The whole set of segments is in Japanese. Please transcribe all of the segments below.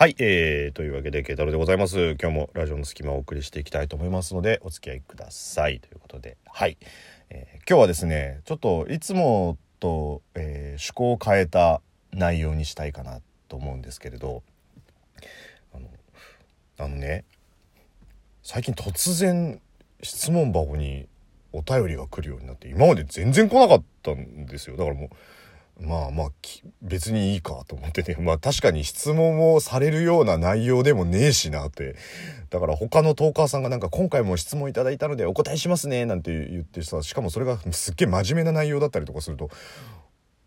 はい、えー、というわけで、慶太郎でございます。今日もラジオの隙間をお送りしていきたいと思いますので、お付き合いください。ということで、はい。えー、今日はですね、ちょっといつもと、えー、趣向を変えた内容にしたいかなと思うんですけれど、あの、あのね、最近突然質問箱にお便りが来るようになって、今まで全然来なかったんですよ。だからもう、まあまあ別にいいかと思ってね まあ確かに質問をされるような内容でもねえしなってだから他のトーカーさんがなんか今回も質問いただいたのでお答えしますねなんて言ってさしかもそれがすっげえ真面目な内容だったりとかすると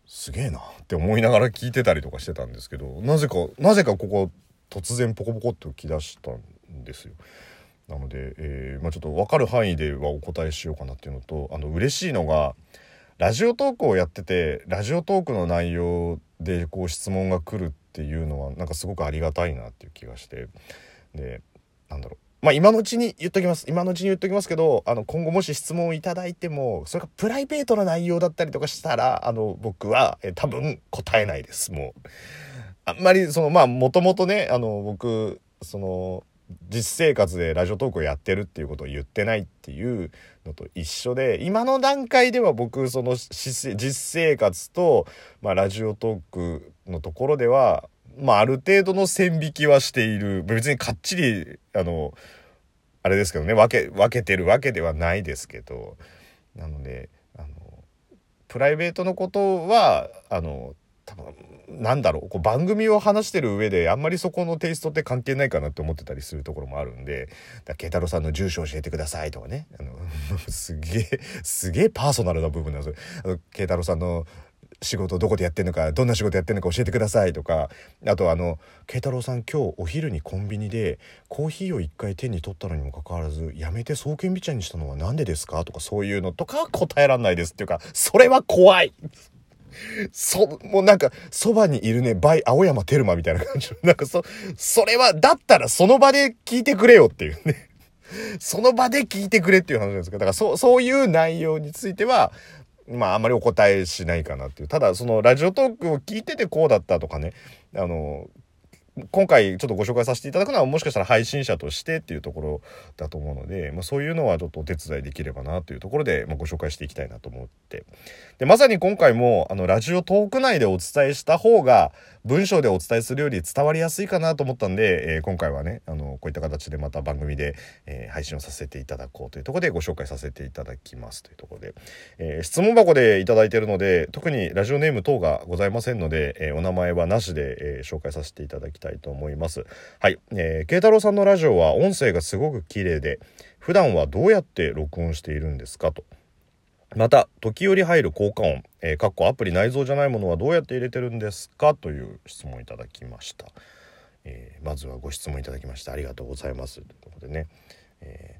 すげえなって思いながら聞いてたりとかしてたんですけどなぜかなぜかここ突然ポコポコっと来だしたんですよ。なので、えーまあ、ちょっと分かる範囲ではお答えしようかなっていうのとあの嬉しいのがラジオトークをやっててラジオトークの内容でこう質問が来るっていうのはなんかすごくありがたいなっていう気がして。でなんだろう。まあ今のうちに言っときます。今のうちに言っときますけどあの今後もし質問をいただいてもそれがプライベートな内容だったりとかしたらあの僕はえ多分答えないですもう。あんまりそのまあもともとねあの僕その実生活でラジオトークをやってるっていうことを言ってないっていうのと一緒で今の段階では僕その実生活と、まあ、ラジオトークのところでは、まあ、ある程度の線引きはしている。別にかっちりあのあれですけどね分け分けてるわけではないですけどなのであのプライベートのことはあの多分なんだろうこう番組を話してる上であんまりそこのテイストって関係ないかなって思ってたりするところもあるんで「慶太郎さんの住所教えてください」とかねあの すげえすげえパーソナルな部分なんですよ。慶太郎さんの仕事どこでやってんのかどんな仕事やってんのか教えてくださいとかあとあの「慶太郎さん今日お昼にコンビニでコーヒーを1回手に取ったのにもかかわらずやめて双剣美茶にしたのは何でですか?」とかそういうのとか答えらんないですっていうかそれは怖いそ、もうなんか、そばにいるね、バイ、青山テルマみたいな感じの、なんかそ、それは、だったらその場で聞いてくれよっていうね。その場で聞いてくれっていう話なんですけど、だからそ、そういう内容については、まああんまりお答えしないかなっていう。ただそのラジオトークを聞いててこうだったとかね、あの、今回ちょっとご紹介させていただくのはもしかしたら配信者としてっていうところだと思うので、まあ、そういうのはちょっとお手伝いできればなというところで、まあ、ご紹介していきたいなと思って。でまさに今回もあのラジオトーク内でお伝えした方が文章でお伝えするより伝わりやすいかなと思ったんで、えー、今回はねあのこういった形でまた番組で、えー、配信をさせていただこうというところでご紹介させていただきますというところで、えー、質問箱でいただいてるので特にラジオネーム等がございませんので、えお名前はなしで、え紹介させていただきたいと思います。はい。えー、慶太郎さんのラジオは音声がすごく綺麗で、普段はどうやって録音しているんですかと。また、時折入る効果音、えー、かっこアプリ内蔵じゃないものはどうやって入れてるんですか？という質問いただきました。えー、まずはご質問いただきましてありがとうございます。ということでね。え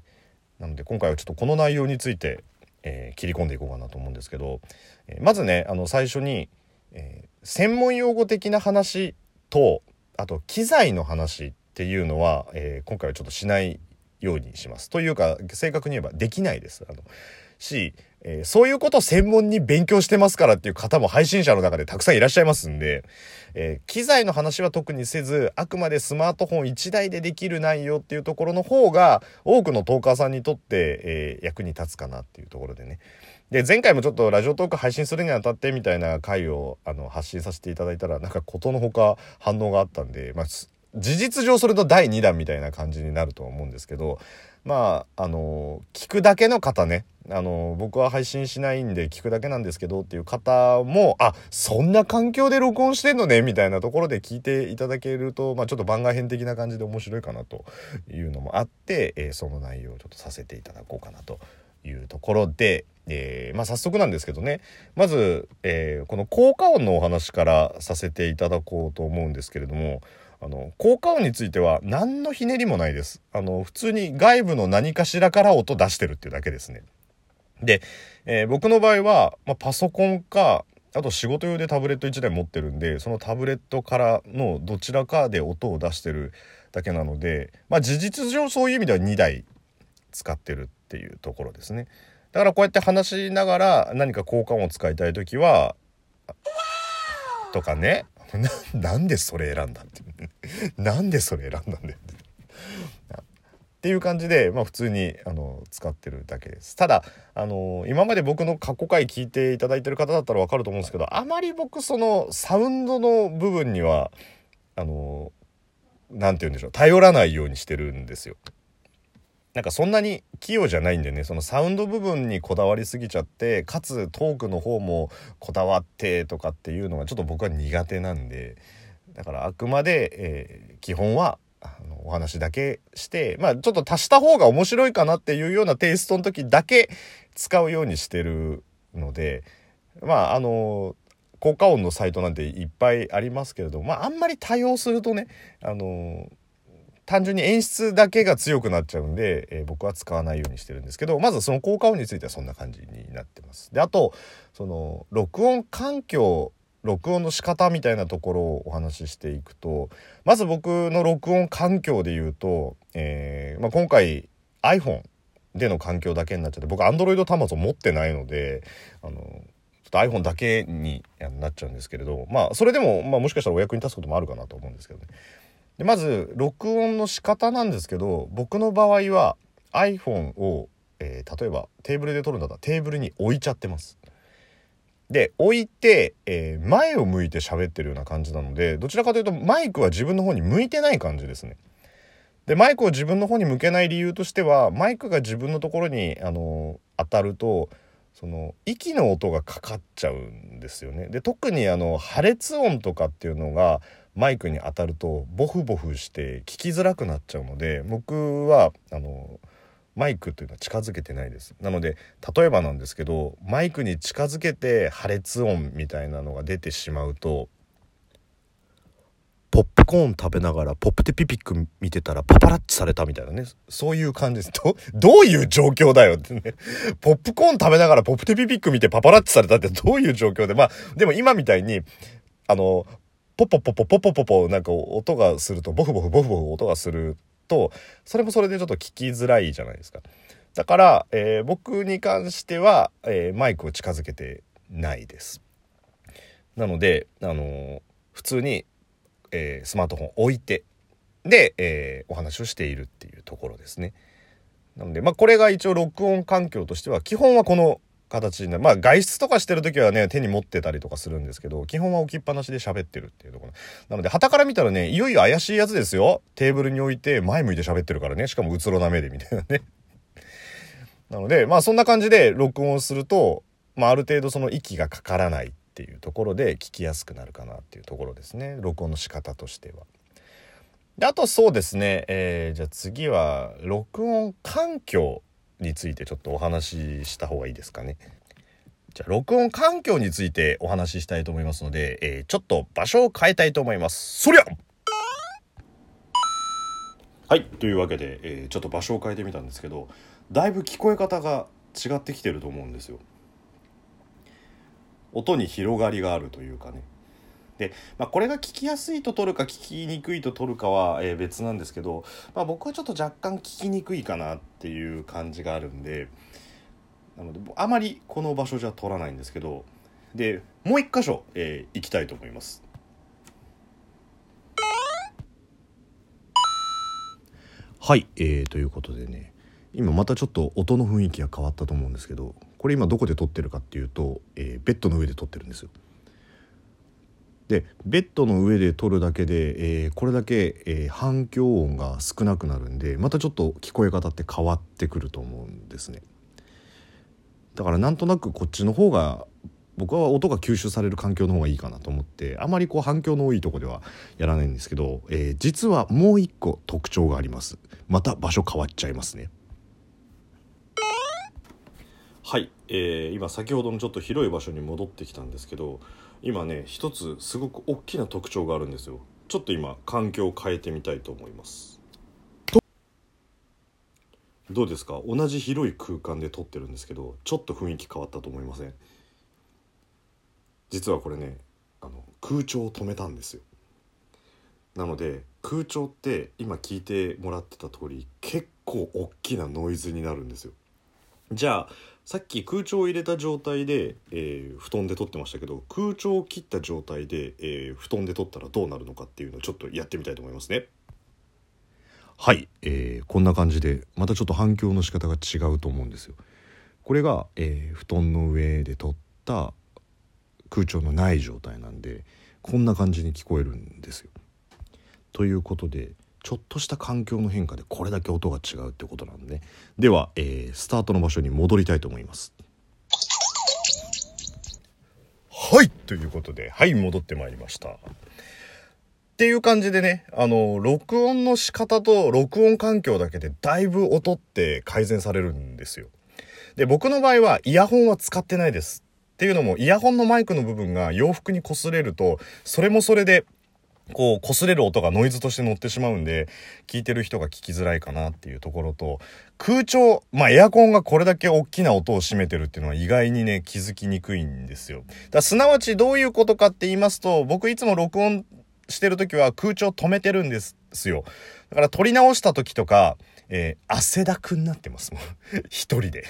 ー、なので今回はちょっとこの内容について、えー、切り込んでいこうかなと思うんですけど、えー、まずね、あの最初に、えー、専門用語的な話と、あと機材の話っていうのは、えー、今回はちょっとしないようにします。というか正確に言えばできないです。あのし、えー、そういうことを専門に勉強してますからっていう方も配信者の中でたくさんいらっしゃいますんで、えー、機材の話は特にせず、あくまでスマートフォン1台でできる内容っていうところの方が、多くのトーカーさんにとって、えー、役に立つかなっていうところでね。で、前回もちょっとラジオトーク配信するにあたってみたいな回をあの発信させていただいたら、なんかことのほか反応があったんで、まあ、事実上それと第2弾みたいな感じになると思うんですけど、まあ、あの、聞くだけの方ね、あの、僕は配信しないんで聞くだけなんですけどっていう方も、あ、そんな環境で録音してんのねみたいなところで聞いていただけると、まあちょっと番外編的な感じで面白いかなというのもあって、えー、その内容をちょっとさせていただこうかなというところで、えー、まあ早速なんですけどね、まず、えー、この効果音のお話からさせていただこうと思うんですけれども、あの、効果音については何のひねりもないです。あの、普通に外部の何かしらから音出してるっていうだけですね。で、えー、僕の場合は、まあ、パソコンか、あと仕事用でタブレット1台持ってるんで、そのタブレットからのどちらかで音を出してるだけなので、まあ事実上そういう意味では2台使ってるっていうところですね。だからこうやって話しながら何か効果音を使いたい時は、とかね、なんでそれ選んだって なんでそれ選んだんだよって。いう感じで、まあ、普通にあの使ってるだけです。ただあの今まで僕の過去回聞いていただいてる方だったら分かると思うんですけどあまり僕そのサウンドの部分にはあの何て言うんでしょう。頼らないようにしてるんですよ。なんかそんなに器用じゃないんでね。そのサウンド部分にこだわりすぎちゃってかつトークの方もこだわってとかっていうのがちょっと僕は苦手なんで。だからあくまで、えー、基本はあのお話だけしてまあちょっと足した方が面白いかなっていうようなテイストの時だけ使うようにしてるのでまああの効果音のサイトなんていっぱいありますけれどもまああんまり多用するとねあの単純に演出だけが強くなっちゃうんで、えー、僕は使わないようにしてるんですけどまずその効果音についてはそんな感じになってます。であとその録音環境録音の仕方みたいなところをお話ししていくとまず僕の録音環境で言うと、えーまあ、今回 iPhone での環境だけになっちゃって僕 Android 端末を持ってないのであのちょっと iPhone だけになっちゃうんですけれどまあそれでも、まあ、もしかしたらお役に立つこともあるかなと思うんですけどね。でまず録音の仕方なんですけど僕の場合は iPhone を、えー、例えばテーブルで撮るんだったらテーブルに置いちゃってます。で置いて、えー、前を向いて喋ってるような感じなのでどちらかというとマイクは自分の方に向いてない感じですね。でマイクを自分の方に向けない理由としてはマイクが自分のところに、あの当たるとその息の音がかかっちゃうんですよね。で特にあの破裂音とかっていうのがマイクに当たるとボフボフして聞きづらくなっちゃうので僕はあのマイクというのは近づけてないです。なので例えばなんですけどマイクに近づけて破裂音みたいなのが出てしまうとポップコーン食べながらポップテピピック見てたらパパラッチされたみたいなね。そういう感じです。どどういう状況だよってね。ポップコーン食べながらポップテピピック見てパパラッチされたってどういう状況でまあでも今みたいにあのポポポポポポポポなんか音がするとボフボフボフボフ音がするとそれもそれでちょっと聞きづらいじゃないですか。だから、えー、僕に関しては、えー、マイクを近づけてないです。なので、あのー、普通に、えスマートフォン置いてで、えお話をしているっていうところですね。なので、まあ、これが一応録音環境としては基本はこの形になる。まあ外出とかしてる時はね手に持ってたりとかするんですけど基本は置きっぱなしで喋ってるっていうところ。なので旗から見たらねいよいよ怪しいやつですよ。テーブルに置いて前向いて喋ってるからね。しかもうつろな目でみたいなね。なのでまあそんな感じで録音すると、まあ、ある程度その息がかからないっていうところで聞きやすくなるかなっていうところですね。録音の仕方としては。であとそうですね、えー、じゃあ次は録音環境についてちょっとお話しした方がいいですかね。じゃあ録音環境についてお話ししたいと思いますので、えー、ちょっと場所を変えたいと思います。そりゃはいというわけで、えー、ちょっと場所を変えてみたんですけどだいぶ聞こえ方が違ってきてると思うんですよ。音に広がりがあるというかねで、まあ、これが聞きやすいと取るか聞きにくいと取るかは、え、別なんですけど、まあ、僕はちょっと若干聞きにくいかなっていう感じがあるんでなのであまりこの場所じゃ取らないんですけどでもう一箇所、えー、行きたいと思います。はい、えー、ということでね今またちょっと音の雰囲気が変わったと思うんですけどこれ今どこで撮ってるかっていうと、えー、ベッドの上で撮ってるんですよ。でベッドの上で撮るだけで、えー、これだけ、えー、反響音が少なくなるんでまたちょっと聞こえ方って変わってくると思うんですね。だからなんとなくこっちの方が僕は音が吸収される環境の方がいいかなと思ってあまりこう反響の多いとこではやらないんですけど、えー、実はもう一個特徴があります。また場所変わっちゃいますね。はい、えー、今先ほどのちょっと広い場所に戻ってきたんですけど今ね一つすごく大きな特徴があるんですよ。ちょっと今環境を変えてみたいと思います。どうですか？同じ広い空間で撮ってるんですけどちょっと雰囲気変わったと思いません？実はこれねあの空調を止めたんですよ。なので空調って今聞いてもらってた通り結構大きなノイズになるんですよ。じゃあさっき空調を入れた状態で、えー布団で撮ってましたけど空調を切った状態で、えー布団で撮ったらどうなるのかっていうのをちょっとやってみたいと思いますね。はい、えーこんな感じでまたちょっと反響の仕方が違うと思うんですよ。これが、えー布団の上で撮った空調のない状態なんでこんな感じに聞こえるんですよ。ということでちょっとした環境の変化でこれだけ音が違うってことなんででは、えースタートの場所に戻りたいと思います。はいということではい戻ってまいりました。っていう感じでねあの録音の仕方と録音環境だけでだいぶ音って改善されるんですよ。で僕の場合はイヤホンは使ってないです。っていうのもイヤホンのマイクの部分が洋服に擦れるとそれもそれでこう擦れる音がノイズとして乗ってしまうんで聞いてる人が聞きづらいかなっていうところと空調まあエアコンがこれだけ大きな音を占めてるっていうのは意外にね気づきにくいんですよ。だすなわちどういうことかって言いますと僕いつも録音してる時は空調止めてるんですよ。だから撮り直した時とかえー汗だくになってます。もう 一人で。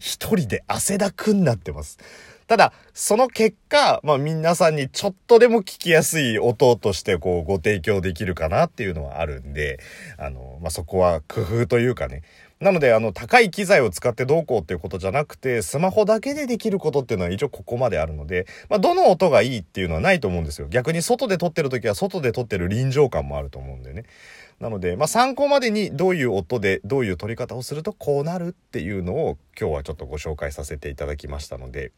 一人で汗だくになってます。ただ、その結果、まあ皆さんにちょっとでも聞きやすい音としてこうご提供できるかなっていうのはあるんで、あの、まあそこは工夫というかね。なので、あの、高い機材を使ってどうこうっていうことじゃなくて、スマホだけでできることっていうのは一応ここまであるので、まあどの音がいいっていうのはないと思うんですよ。逆に外で撮ってる時は外で撮ってる臨場感もあると思うんでね。なので、まあ、参考までにどういう音でどういう撮り方をするとこうなるっていうのを今日はちょっとご紹介させていただきましたので、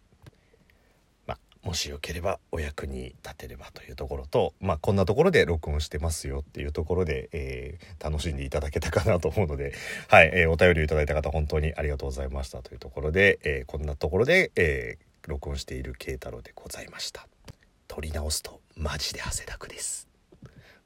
もしよければお役に立てればというところと、まあ、こんなところで録音してますよっていうところで、えー楽しんでいただけたかなと思うので、はい、えーお便りをいただいた方本当にありがとうございましたというところで、えーこんなところで、えー録音している慶太郎でございました。撮り直すとマジで汗だくです。